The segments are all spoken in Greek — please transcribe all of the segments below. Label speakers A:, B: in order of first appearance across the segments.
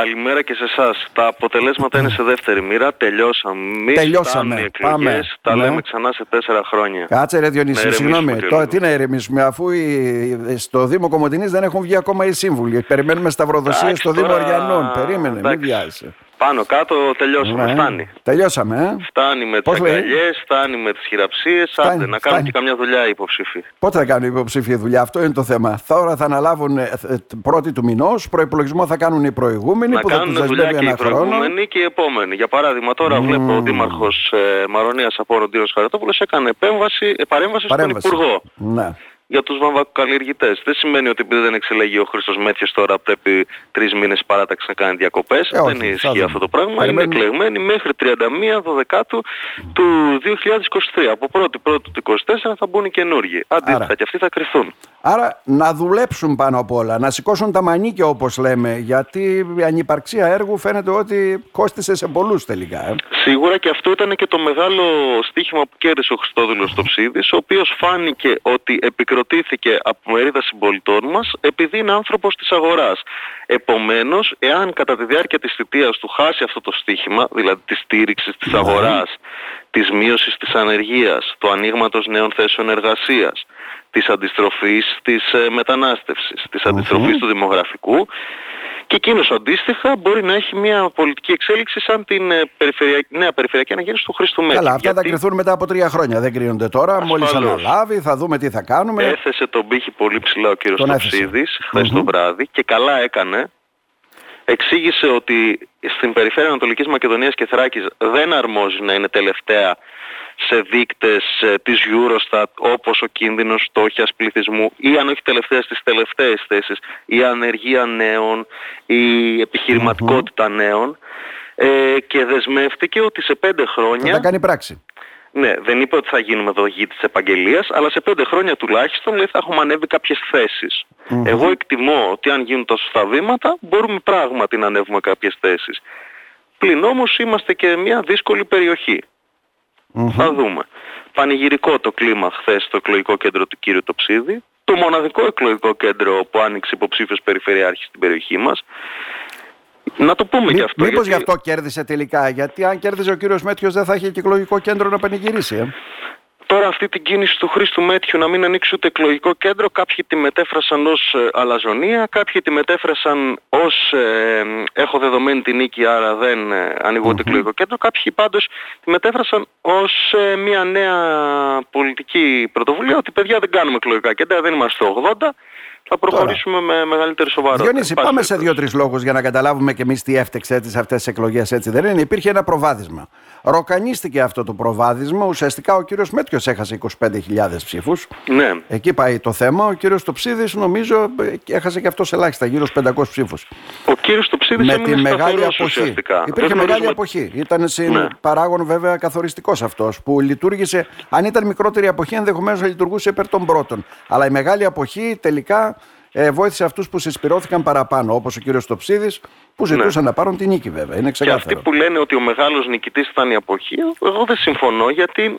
A: Καλημέρα και σε εσάς. Τα αποτελέσματα είναι σε δεύτερη μοίρα. Τελειώσαμε.
B: Τελειώσαμε. Πάμε.
A: Τα
B: Ναι.
A: λέμε ξανά σε τέσσερα χρόνια.
B: Κάτσε ρε Διονύση,
A: Να
B: συγγνώμη.
A: ηρεμήσουμε
B: Τώρα
A: και
B: τι να ηρεμήσουμε, αφού οι- στο Δήμο Κομωτινής δεν έχουν βγει ακόμα οι σύμβουλοι. Περιμένουμε σταυροδοσία
A: Εντάξει,
B: στο Δήμο
A: τώρα-
B: Αριανών. Περίμενε, μην
A: εντάξει.
B: βιάζεσαι.
A: Πάνω κάτω τελειώσαμε.
B: Ναι.
A: Φτάνει.
B: Τελειώσαμε, ε.
A: Φτάνει με
B: Πώς
A: τις
B: λέει;
A: αγκαλιές, φτάνει με τις χειραψίες.
B: Φτάνει,
A: Άντε, να κάνουν
B: φτάνει.
A: και καμιά δουλειά οι υποψήφοι.
B: Πότε θα κάνουν οι υποψήφοι δουλειά, αυτό είναι το θέμα. Τώρα θα αναλάβουν ε, ε, πρώτη του μηνός, προπολογισμό θα κάνουν οι προηγούμενοι
A: να
B: που θα τους
A: κάνουν δουλειά
B: δεσμεύει
A: και οι
B: ένα χρόνο.
A: προηγούμενοι και οι επόμενοι. Για παράδειγμα, τώρα βλέπω ο Δήμαρχος ε, Μαρονίας από ο Ροντήρος Χαρατόπουλος έκανε επέμβαση, ε, παρέμβαση στον
B: Παρέμβαση.
A: Υπουργό.
B: Ναι.
A: Για τους βαμβακοκαλλιεργητές. Δεν σημαίνει ότι επειδή δεν εξελέγει ο Χρήστος Μέτιος τώρα πρέπει τρεις μήνες παράταξη να κάνει διακοπές.
B: Ε, όχι,
A: δεν
B: θα
A: ισχύει
B: δούμε.
A: αυτό το πράγμα.
B: Περιμένουμε.
A: Είναι εκλεγμένοι μέχρι 31 Δεκάτου του 2023. Από 1η Πρώτου του 2024 θα μπουν οι καινούργοι. Αντίθετα
B: Άρα.
A: και αυτοί θα κρυθούν.
B: Άρα να δουλέψουν πάνω απ' όλα, να σηκώσουν τα μανίκια όπως λέμε, γιατί η ανυπαρξία έργου φαίνεται ότι κόστισε σε πολλούς τελικά. Ε.
A: Σίγουρα και αυτό ήταν και το μεγάλο στίχημα που κέρδισε ο Χριστόδουλος στο Ψίδης, ο οποίος φάνηκε ότι επικροτήθηκε από μερίδα συμπολιτών μας επειδή είναι άνθρωπος της αγοράς. Επομένως, εάν κατά τη διάρκεια της θητείας του χάσει αυτό το στίχημα, δηλαδή της στήριξης της αγοράς, της μείωσης της ανεργίας, του ανοίγματος νέων θέσεων εργασίας, της αντιστροφής της ε, μετανάστευσης, της αντιστροφής του δημογραφικού, και εκείνος αντίστοιχα μπορεί να έχει μια πολιτική εξέλιξη σαν την ε, περιφερειακή, νέα περιφερειακή αναγέννηση του Χρήστου Μέτρη.
B: Καλά, αυτά θα
A: Γιατί
B: κρυθούν μετά από τρία χρόνια. Δεν κρίνονται τώρα. Μόλις
A: Ασφαλώς.
B: αναλάβει, θα δούμε τι θα κάνουμε.
A: έθεσε τον πύχη πολύ ψηλά ο κύριος
B: Τον έθεσε.
A: Τοψίδης χθες το βράδυ και καλά έκανε. Εξήγησε ότι στην περιφέρεια Ανατολικής Μακεδονίας και Θράκης δεν αρμόζει να είναι τελευταία σε δείκτες ε, της Eurostat όπως ο κίνδυνος στόχιας πληθυσμού ή αν όχι τελευταία στις τελευταίες θέσεις η ανεργία νέων, η επιχειρηματικότητα νέων ε, και δεσμεύτηκε ότι σε πέντε
B: Θα
A: χρόνια
B: τα κάνει πράξη.
A: ναι, δεν είπε ότι θα γίνουμε εδώ γη της επαγγελίας, αλλά σε πέντε χρόνια τουλάχιστον λέει, θα έχουμε ανέβει κάποιες θέσεις. Εγώ εκτιμώ ότι αν γίνουν τα σωστά βήματα, μπορούμε πράγματι να ανέβουμε κάποιες θέσεις. Πλην όμως είμαστε και μια δύσκολη περιοχή. Θα δούμε. Πανηγυρικό το κλίμα χθες στο εκλογικό κέντρο του κύριου Τοψίδη. Το μοναδικό εκλογικό κέντρο που άνοιξε υποψήφιος περιφερειάρχης στην περιοχή μας. Να το πούμε
B: Μή,
A: και αυτό.
B: μήπως
A: γιατί-
B: γι' αυτό κέρδισε τελικά; Γιατί αν κέρδιζε ο κύριος Μέτιος δεν θα είχε και εκλογικό κέντρο να πανηγυρίσει. Ε;
A: Τώρα αυτή την κίνηση του Χρήστου Μέτιου να μην ανοίξει ούτε εκλογικό κέντρο, κάποιοι τη μετέφρασαν ως ε, αλαζονία, κάποιοι τη μετέφρασαν ως ε, έχω δεδομένη την νίκη άρα δεν ε, ανοίγω ούτε εκλογικό κέντρο, κάποιοι πάντως τη μετέφρασαν ως ε, μια νέα πολιτική πρωτοβουλία ότι παιδιά δεν κάνουμε εκλογικά κέντρα, δεν είμαστε στο 80, θα προχωρήσουμε με μεγαλύτερη σοβαρότητα.
B: Διονύση,
A: Εν πάση
B: πάμε σε
A: περιπτώσει.
B: δύο-τρεις λόγους για να καταλάβουμε και εμείς τι έφτεξε έτσι σε αυτές τις εκλογές, έτσι δεν είναι. Υπήρχε ένα προβάδισμα. Ροκανίστηκε αυτό το προβάδισμα. Ουσιαστικά ο κύριος Μέτριο έχασε 25.000 ψήφους.
A: Ναι.
B: Εκεί πάει το θέμα. Ο κύριος Τοψίδης, νομίζω, ε, έχασε και αυτός ελάχιστα, γύρω στους 500 ψήφους.
A: Ο κύριος Τοψίδης
B: Με
A: έμεινε
B: τη μεγάλη
A: σταθερός
B: αποχή.
A: ουσιαστικά.
B: Υπήρχε
A: Δεν
B: μεγάλη
A: γνωρίζουμε-
B: αποχή. Ήταν συν
A: Ναι.
B: παράγον βέβαια καθοριστικός αυτός που λειτουργήσε. Αν ήταν μικρότερη αποχή, ενδεχομένως θα λειτουργούσε υπέρ των πρώτων. Αλλά η μεγάλη αποχή τελικά ε, βοήθησε αυτούς που συσπηρώθηκαν παραπάνω, όπως ο κύριος Τοψίδης, που ζητούσαν να πάρουν την νίκη βέβαια. Είναι
A: Και
B: ξεκάθαρο.
A: αυτοί που λένε ότι ο μεγάλος νικητής ήταν η αποχή, εγώ δεν συμφωνώ γιατί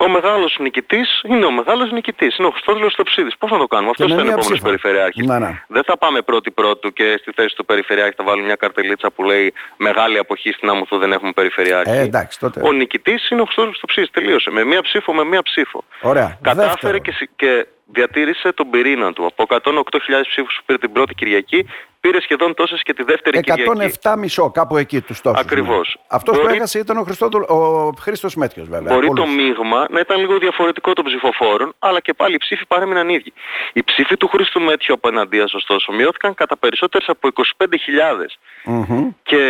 A: ο μεγάλος νικητής είναι ο μεγάλος νικητής. Είναι ο Χριστόδουλος Τοψίδης. Πώς να το κάνουμε.
B: Και
A: Αυτός
B: με
A: θα είναι ο
B: μία
A: επόμενος
B: ψήφο.
A: περιφερειάρχης.
B: Ναι, ναι.
A: Δεν θα πάμε πρώτη πρώτου και στη θέση του περιφερειάρχη θα βάλουμε μια καρτελίτσα που λέει μεγάλη αποχή στην άμμο δεν έχουμε περιφερειάρχη.
B: Ε, εντάξει, τότε.
A: Ο νικητής είναι ο Χριστόδουλος Τοψίδης. Τελείωσε. Με μία ψήφο, με μία ψήφο.
B: Ωραία.
A: Κατάφερε
B: Δεύτερον.
A: και, συ- και διατήρησε τον πυρήνα του. Από 108.000 ψήφους που πήρε την πρώτη Κυριακή, πήρε σχεδόν τόσες και τη δεύτερη Κυριακή.
B: 107 μισό, κάπου εκεί τους τόσου.
A: Ακριβώς.
B: Αυτός που
A: Μπορεί-
B: έχασε ήταν ο, Χριστόδουλ, ο Χρήστος Μέτριο, βέβαια.
A: Μπορεί
B: Πολλούς.
A: το μείγμα να ήταν λίγο διαφορετικό των ψηφοφόρων, αλλά και πάλι οι ψήφοι παρέμειναν ίδιοι. Οι ψήφοι του Χρήστου Μέτιου απέναντίας ωστόσο μειώθηκαν κατά περισσότερες από 25.000
B: Μμμ.
A: και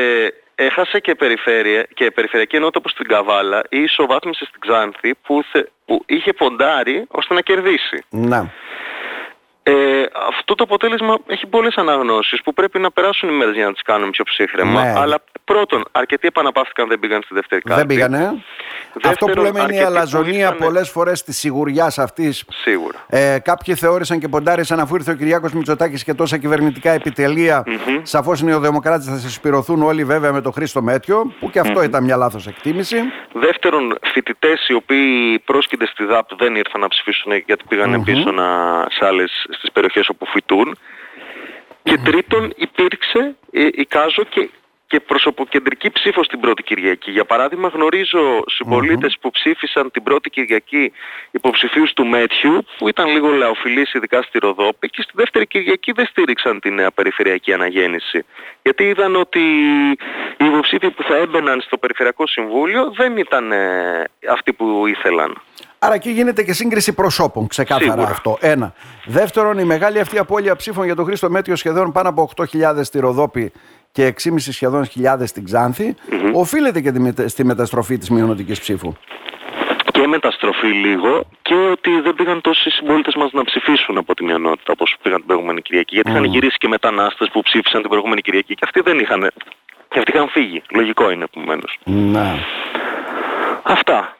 A: έχασε και, περιφέρεια, και περιφερειακή ενότητα όπως στην Καβάλα ή ισοβάθμισε στην Ξάνθη που, θε- που είχε ποντάρει ώστε να κερδίσει.
B: Να.
A: Ε, αυτό το αποτέλεσμα έχει πολλές αναγνώσεις που πρέπει να περάσουν οι μέρες για να τις κάνουμε πιο ψύχρεμα.
B: Ναι.
A: Αλλά πρώτον, αρκετοί επαναπαύθηκαν δεν πήγαν στη δεύτερη κάρτα.
B: Δεν πήγανε. Αυτό που
A: Δεύτερον,
B: λέμε είναι η
A: αρκετοί που
B: αλαζονία
A: ήρθανε-
B: πολλές φορές της σιγουριάς αυτής.
A: Σίγουρα.
B: Ε, κάποιοι θεώρησαν και ποντάρισαν αφού ήρθε ο Κυριάκος Μητσοτάκης και τόσα κυβερνητικά επιτελεία.
A: Μμμ.
B: Σαφώς οι νεοδημοκράτες θα συσπηρωθούν όλοι βέβαια με τον Χρήστο Μέτιο, που και αυτό ήταν μια λάθος εκτίμηση.
A: Δεύτερον, φοιτητές οι οποίοι πρόσκυνται στη ΔΑΠ δεν ήρθαν να ψηφίσουν γιατί πήγανε πίσω να, σε άλλες, στις περιοχές όπου φοιτούν. Και τρίτον υπήρξε, ε, εικάζω και και προσωποκεντρική ψήφος στην πρώτη Κυριακή. Για παράδειγμα γνωρίζω που ψήφισαν την πρώτη Κυριακή υποψηφίους του Μέτιου που ήταν λίγο λαοφιλείς ειδικά στη Ροδόπη και στη δεύτερη Κυριακή δεν στήριξαν τη νέα περιφερειακή αναγέννηση. Γιατί είδαν ότι οι υποψήφοι που θα έμπαιναν στο Περιφερειακό Συμβούλιο δεν ήταν ε, αυτοί που ήθελαν.
B: Άρα εκεί γίνεται και σύγκριση προσώπων, ξεκάθαρα αυτό. Ένα. Δεύτερον, η μεγάλη αυτή απώλεια ψήφων για τον Χρήστο Μέτιο σχεδόν πάνω από 8.000 στη Ροδόπη και 6,5 σχεδόν χιλιάδες στην Ξάνθη, mm-hmm. οφείλεται και στη μεταστροφή της μειονοτικής ψήφου.
A: Και μεταστροφή λίγο και ότι δεν πήγαν τόσοι συμπολίτες μας να ψηφίσουν από τη μειονότητα όπως πήγαν την προηγούμενη Κυριακή. Γιατί mm. είχαν γυρίσει και μετανάστες που ψήφισαν την προηγούμενη Κυριακή και αυτοί δεν είχαν. Και αυτοί είχαν φύγει. Λογικό είναι επομένως.
B: Να.
A: Αυτά.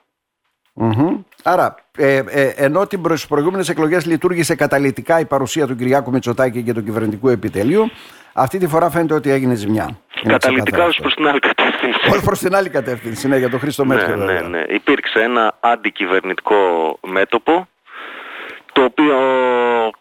B: Mm-hmm. Άρα, ε, ε, ενώ την προ, προηγούμενες εκλογές λειτουργήσε καταλητικά η παρουσία του Κυριάκου Μητσοτάκη και του κυβερνητικού επιτελείου, αυτή τη φορά φαίνεται ότι έγινε ζημιά.
A: Καταλητικά ως προς την άλλη κατεύθυνση.
B: Ω προς την άλλη κατεύθυνση, ναι, για τον Χρήστο Μέτρο.
A: Ναι, ναι, ναι. Υπήρξε ένα αντικυβερνητικό μέτωπο, το οποίο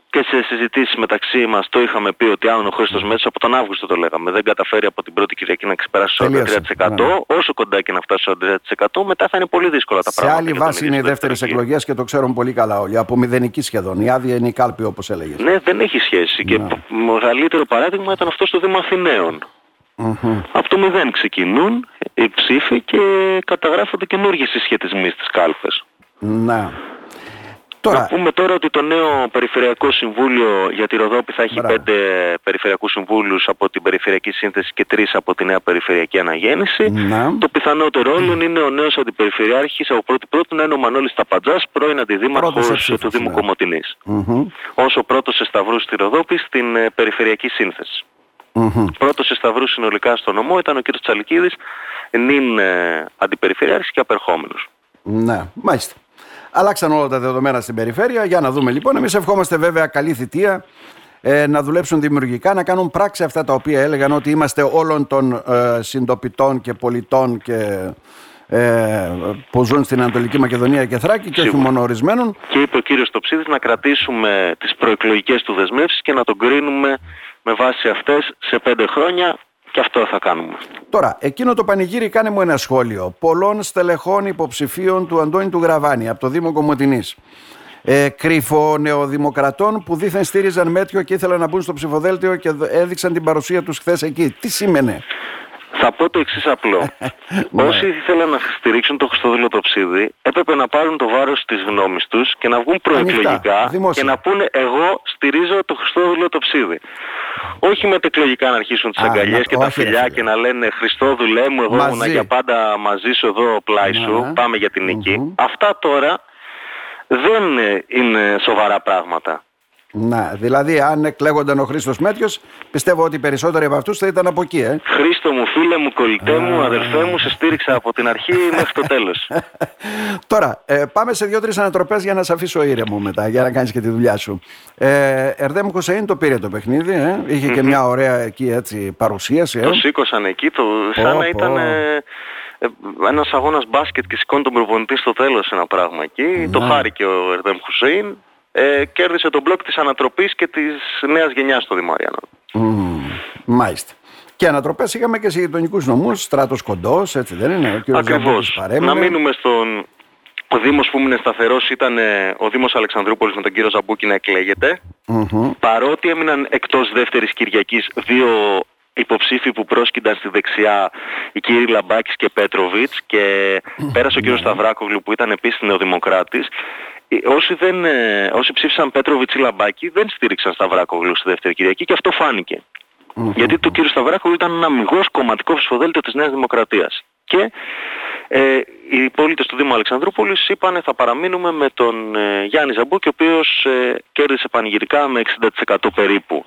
A: και σε συζητήσεις μεταξύ μας το είχαμε πει ότι αν ο Χρήστος Μέτσος από τον Αύγουστο το λέγαμε δεν καταφέρει από την πρώτη Κυριακή να ξεπεράσει το 43% ναι. όσο κοντά και να φτάσει στο 43% μετά θα είναι πολύ δύσκολα τα
B: σε
A: πράγματα.
B: Σε άλλη βάση είναι οι δεύτερες εκλογές και το ξέρουν πολύ καλά όλοι. Από μηδενική σχεδόν. Η άδεια είναι η κάλπη όπως έλεγες.
A: Ναι δεν έχει σχέση. Και ναι. μεγαλύτερο παράδειγμα ήταν αυτός στο Δήμο Αθηναίων. Mm-hmm. Από το μηδέν ξεκινούν οι ψήφοι και καταγράφονται καινούργιοι συσχετισμοί στις κάλπες.
B: Ναι.
A: Τώρα... Να πούμε τώρα ότι το νέο Περιφερειακό Συμβούλιο για τη Ροδόπη θα έχει πέντε Περιφερειακούς Συμβούλους από την Περιφερειακή Σύνθεση και τρεις από τη νέα Περιφερειακή Αναγέννηση. Να. Το πιθανότερο όλων είναι ο νέος Αντιπεριφερειάρχης από πρώτη πρώτη να είναι ο Μανώλης Ταπαντζάς, πρώην Αντιδήμαρχος του Δήμου ναι. Κομωτινής. Mm-hmm. Ως ο πρώτος σε Σταυρού στη Ροδόπη στην ε, Περιφερειακή Σύνθεση. Mm-hmm. Πρώτος σε Σταυρού συνολικά στο νομό ήταν ο κ. Τσαλικίδης, νυν ε, Αντιπεριφερειάρχης και απερχόμενος.
B: Ναι, μάλιστα. Αλλάξαν όλα τα δεδομένα στην περιφέρεια. Για να δούμε λοιπόν. Εμείς ευχόμαστε βέβαια καλή θητεία ε, να δουλέψουν δημιουργικά, να κάνουν πράξη αυτά τα οποία έλεγαν ότι είμαστε όλων των ε, συντοπιτών και πολιτών και ε, που ζουν στην Ανατολική Μακεδονία και Θράκη και όχι μόνο ορισμένων.
A: Και είπε ο κύριος Τοψίδης να κρατήσουμε τις προεκλογικές του δεσμεύσεις και να τον κρίνουμε με βάση αυτές σε πέντε χρόνια και αυτό θα κάνουμε.
B: Τώρα, εκείνο το πανηγύρι κάνε μου ένα σχόλιο. Πολλών στελεχών υποψηφίων του Αντώνη του Γραβάνη από το Δήμο Κομωτινής. Ε, κρυφο νεοδημοκρατών που δήθεν στήριζαν μέτριο και ήθελαν να μπουν στο ψηφοδέλτιο και έδειξαν την παρουσία τους χθες εκεί. Τι σήμαινε;
A: Θα πω το εξής απλό. Ναι. Όσοι ήθελαν να στηρίξουν το Χριστόδουλο Τοψίδη έπρεπε να πάρουν το βάρος της γνώμης τους και να βγουν προεκλογικά και να πούνε εγώ στηρίζω το Χριστόδουλο Τοψίδη. Όχι μετεκλογικά να αρχίσουν τις αγκαλιές και τα φιλιά και να λένε Χριστόδουλε μου εγώ ήμουν για πάντα μαζί σου εδώ πλάι σου, πάμε για την νικη Αυτά τώρα δεν είναι σοβαρά πράγματα.
B: Να, δηλαδή αν εκλέγονταν ο Χρήστος Μέτριο, πιστεύω ότι οι περισσότεροι από αυτούς θα ήταν από εκεί, ε.
A: Χρήστο μου, φίλε μου, κολλητέ μου, αδελφέ μου, σε στήριξα από την αρχή μέχρι το τέλος.
B: Τώρα, ε, πάμε σε δύο-τρεις ανατροπές για να σε αφήσω ήρεμο μετά, για να κάνεις και τη δουλειά σου. Ε, Ερδέμ Χωσέιν το πήρε το παιχνίδι, ε. ειχε και μια ωραία εκεί έτσι παρουσίαση. Ε.
A: Το σήκωσαν εκεί, το, σαν να ήταν. Ε, ε, ένας αγώνας μπάσκετ και σηκώνει τον προπονητή στο τέλος ένα πράγμα εκεί. Το χάρηκε ο Ερδέμ Χουσέιν ε, κέρδισε τον μπλοκ της ανατροπής και της νέας γενιάς στο Δημαριανό.
B: Mm, μάλιστα. Και ανατροπές είχαμε και σε γειτονικούς νομούς, στράτος κοντός, έτσι δεν είναι.
A: Ο Ακριβώς. Να μείνουμε στον... Ο Δήμος που έμεινε σταθερός ήταν ε, ο Δήμος Αλεξανδρούπολης με τον κύριο Ζαμπούκη να εκλέγεται. Mm-hmm. Παρότι έμειναν εκτός δεύτερης Κυριακής δύο υποψήφοι που πρόσκυνταν στη δεξιά οι κύριοι Λαμπάκης και Πέτροβιτς και πέρασε ο κύριος ναι. Σταυράκογλου που ήταν επίσης νεοδημοκράτης ε, όσοι, δεν, ε, όσοι ψήφισαν Πέτροβιτς ή Λαμπάκη δεν στήριξαν Σταυράκογλου στη δεύτερη Κυριακή και αυτό Γιατί το κύριο Σταυράκογλου ήταν ένα μηγός κομματικό ψηφοδέλτιο της Νέας Δημοκρατίας. Και ε, οι πολίτες του Δήμου Αλεξανδρούπολης είπαν θα παραμείνουμε με τον ε, Γιάννη Ζαμπούκη ο οποίος ε, κέρδισε πανηγυρικά με 60% περίπου.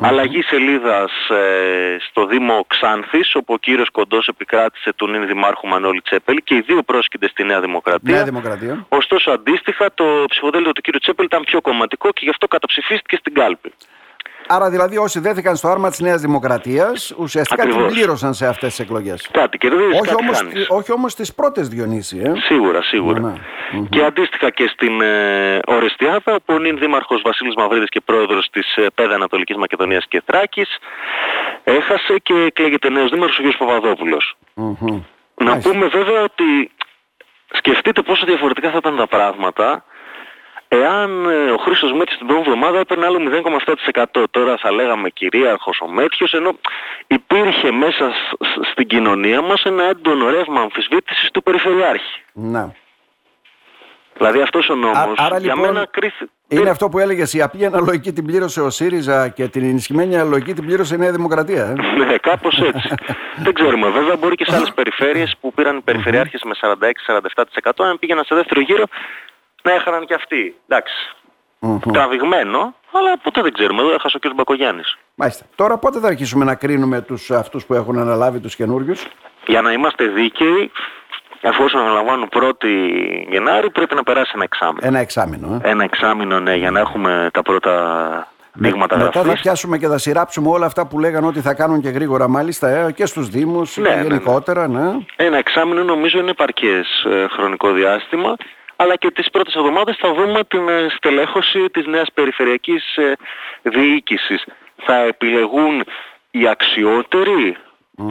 A: Αλλαγή σελίδας ε, στο Δήμο Ξάνθης, όπου ο κύριος Κοντός επικράτησε τον νυν Δημάρχο Μανώλη Τσέπελ και οι δύο πρόσκειται στη Νέα Δημοκρατία.
B: Νέα Δημοκρατία.
A: Ωστόσο αντίστοιχα το ψηφοδέλτιο του κύριου Τσέπελ ήταν πιο κομματικό και γι' αυτό καταψηφίστηκε στην κάλπη.
B: Άρα δηλαδή όσοι δέθηκαν στο άρμα της Νέας Δημοκρατίας ουσιαστικά την
A: Ακριβώς.
B: πλήρωσαν σε αυτές τις εκλογές.
A: Κάτι κερδίζεις,
B: Όχι
A: κάτι
B: όμως,
A: χάνεις.
B: όχι όμως τις πρώτες Διονύση. Ε.
A: Σίγουρα, σίγουρα.
B: Ναι, ναι.
A: Και αντίστοιχα και στην ε, Ορεστιάδα, που ο νυν δήμαρχος Βασίλης Μαυρίδης και πρόεδρος της ε, ΠΕΔ Ανατολικής Μακεδονίας και Θράκης, έχασε και εκλέγεται νέος δήμαρχος ο κ. Παπαδόπουλος.
B: Μμμ.
A: Να
B: Μάλιστα.
A: πούμε βέβαια ότι σκεφτείτε πόσο διαφορετικά θα ήταν τα πράγματα εάν ε, ο Χρήστος Μέτρης την πρώτη εβδομάδα έπαιρνε άλλο 0,7%. Τώρα θα λέγαμε κυρίαρχος ο Μέτριος, ενώ υπήρχε μέσα σ- σ- στην κοινωνία μας ένα έντονο ρεύμα αμφισβήτησης του Περιφερειάρχη.
B: Να.
A: Δηλαδή αυτός ο νόμος
B: άρα,
A: για
B: λοιπόν,
A: μένα κρίθη...
B: Είναι αυτό που έλεγες η απλή αναλογική την πλήρωσε ο ΣΥΡΙΖΑ και την ενισχυμένη αναλογική την πλήρωσε η Νέα Δημοκρατία. Ε.
A: Ναι, κάπως έτσι. Δεν ξέρουμε. Βέβαια μπορεί και σε άλλες περιφέρειες που πήραν οι περιφερειάρχες με 46-47% αν πήγαιναν σε δεύτερο γύρο να έχαναν και αυτοί. Εντάξει.
B: Μμμ.
A: Τραβηγμένο, αλλά ποτέ δεν ξέρουμε. Εδώ έχασε ο κ. Μπακογιάννης.
B: Μάλιστα. Τώρα πότε θα αρχίσουμε να κρίνουμε τους, αυτούς που έχουν αναλάβει τους καινούριους;
A: Για να είμαστε δίκαιοι, εφόσον αναλαμβάνουν 1η Γενάρη, πρέπει να περάσει ένα εξάμεινο.
B: Ένα εξάμεινο. Ε.
A: Ένα εξάμεινο, ναι, για να έχουμε τα πρώτα δείγματα
B: Μετά θα
A: γραφής.
B: πιάσουμε και θα σειράψουμε όλα αυτά που λέγανε ότι θα κάνουν και γρήγορα μάλιστα ε, και στους Δήμους
A: Ναι,
B: και
A: ναι, ναι.
B: γενικότερα. Ναι.
A: Ένα εξάμεινο νομίζω είναι επαρκές ε, χρονικό διάστημα, αλλά και τις πρώτες εβδομάδες θα δούμε την ε, στελέχωση της νέας περιφερειακής ε, διοίκησης. Θα επιλεγούν οι αξιότεροι,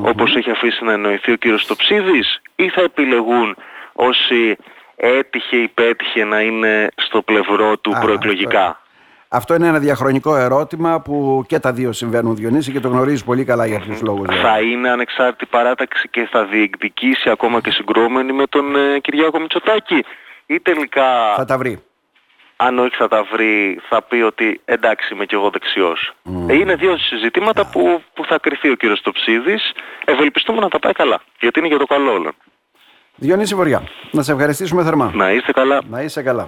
A: όπως έχει αφήσει να εννοηθεί ο κύριος Στοψίδης, ή θα επιλεγούν όσοι έτυχε ή πέτυχε να είναι στο πλευρό του
B: Α,
A: προεκλογικά.
B: Αυτό είναι ένα διαχρονικό ερώτημα που και τα δύο συμβαίνουν Διονύση και το γνωρίζεις πολύ καλά για ποιους λόγους. δηλαδή.
A: Θα είναι ανεξάρτητη παράταξη και θα διεκδικήσει ακόμα και συγκρόμενη με τον ε, Κυριάκο Μητσοτάκη ή τελικά
B: Θα τα βρει.
A: αν όχι θα τα βρει θα πει ότι εντάξει είμαι κι εγώ δεξιός. Ε, είναι δύο συζητήματα που, που θα κρυθεί ο κύριος Τοψίδης. Ευελπιστούμε να τα πάει καλά γιατί είναι για το καλό όλων.
B: Διονύση Βοριά, να σε ευχαριστήσουμε θερμά.
A: Να είστε καλά.
B: Να είσαι καλά.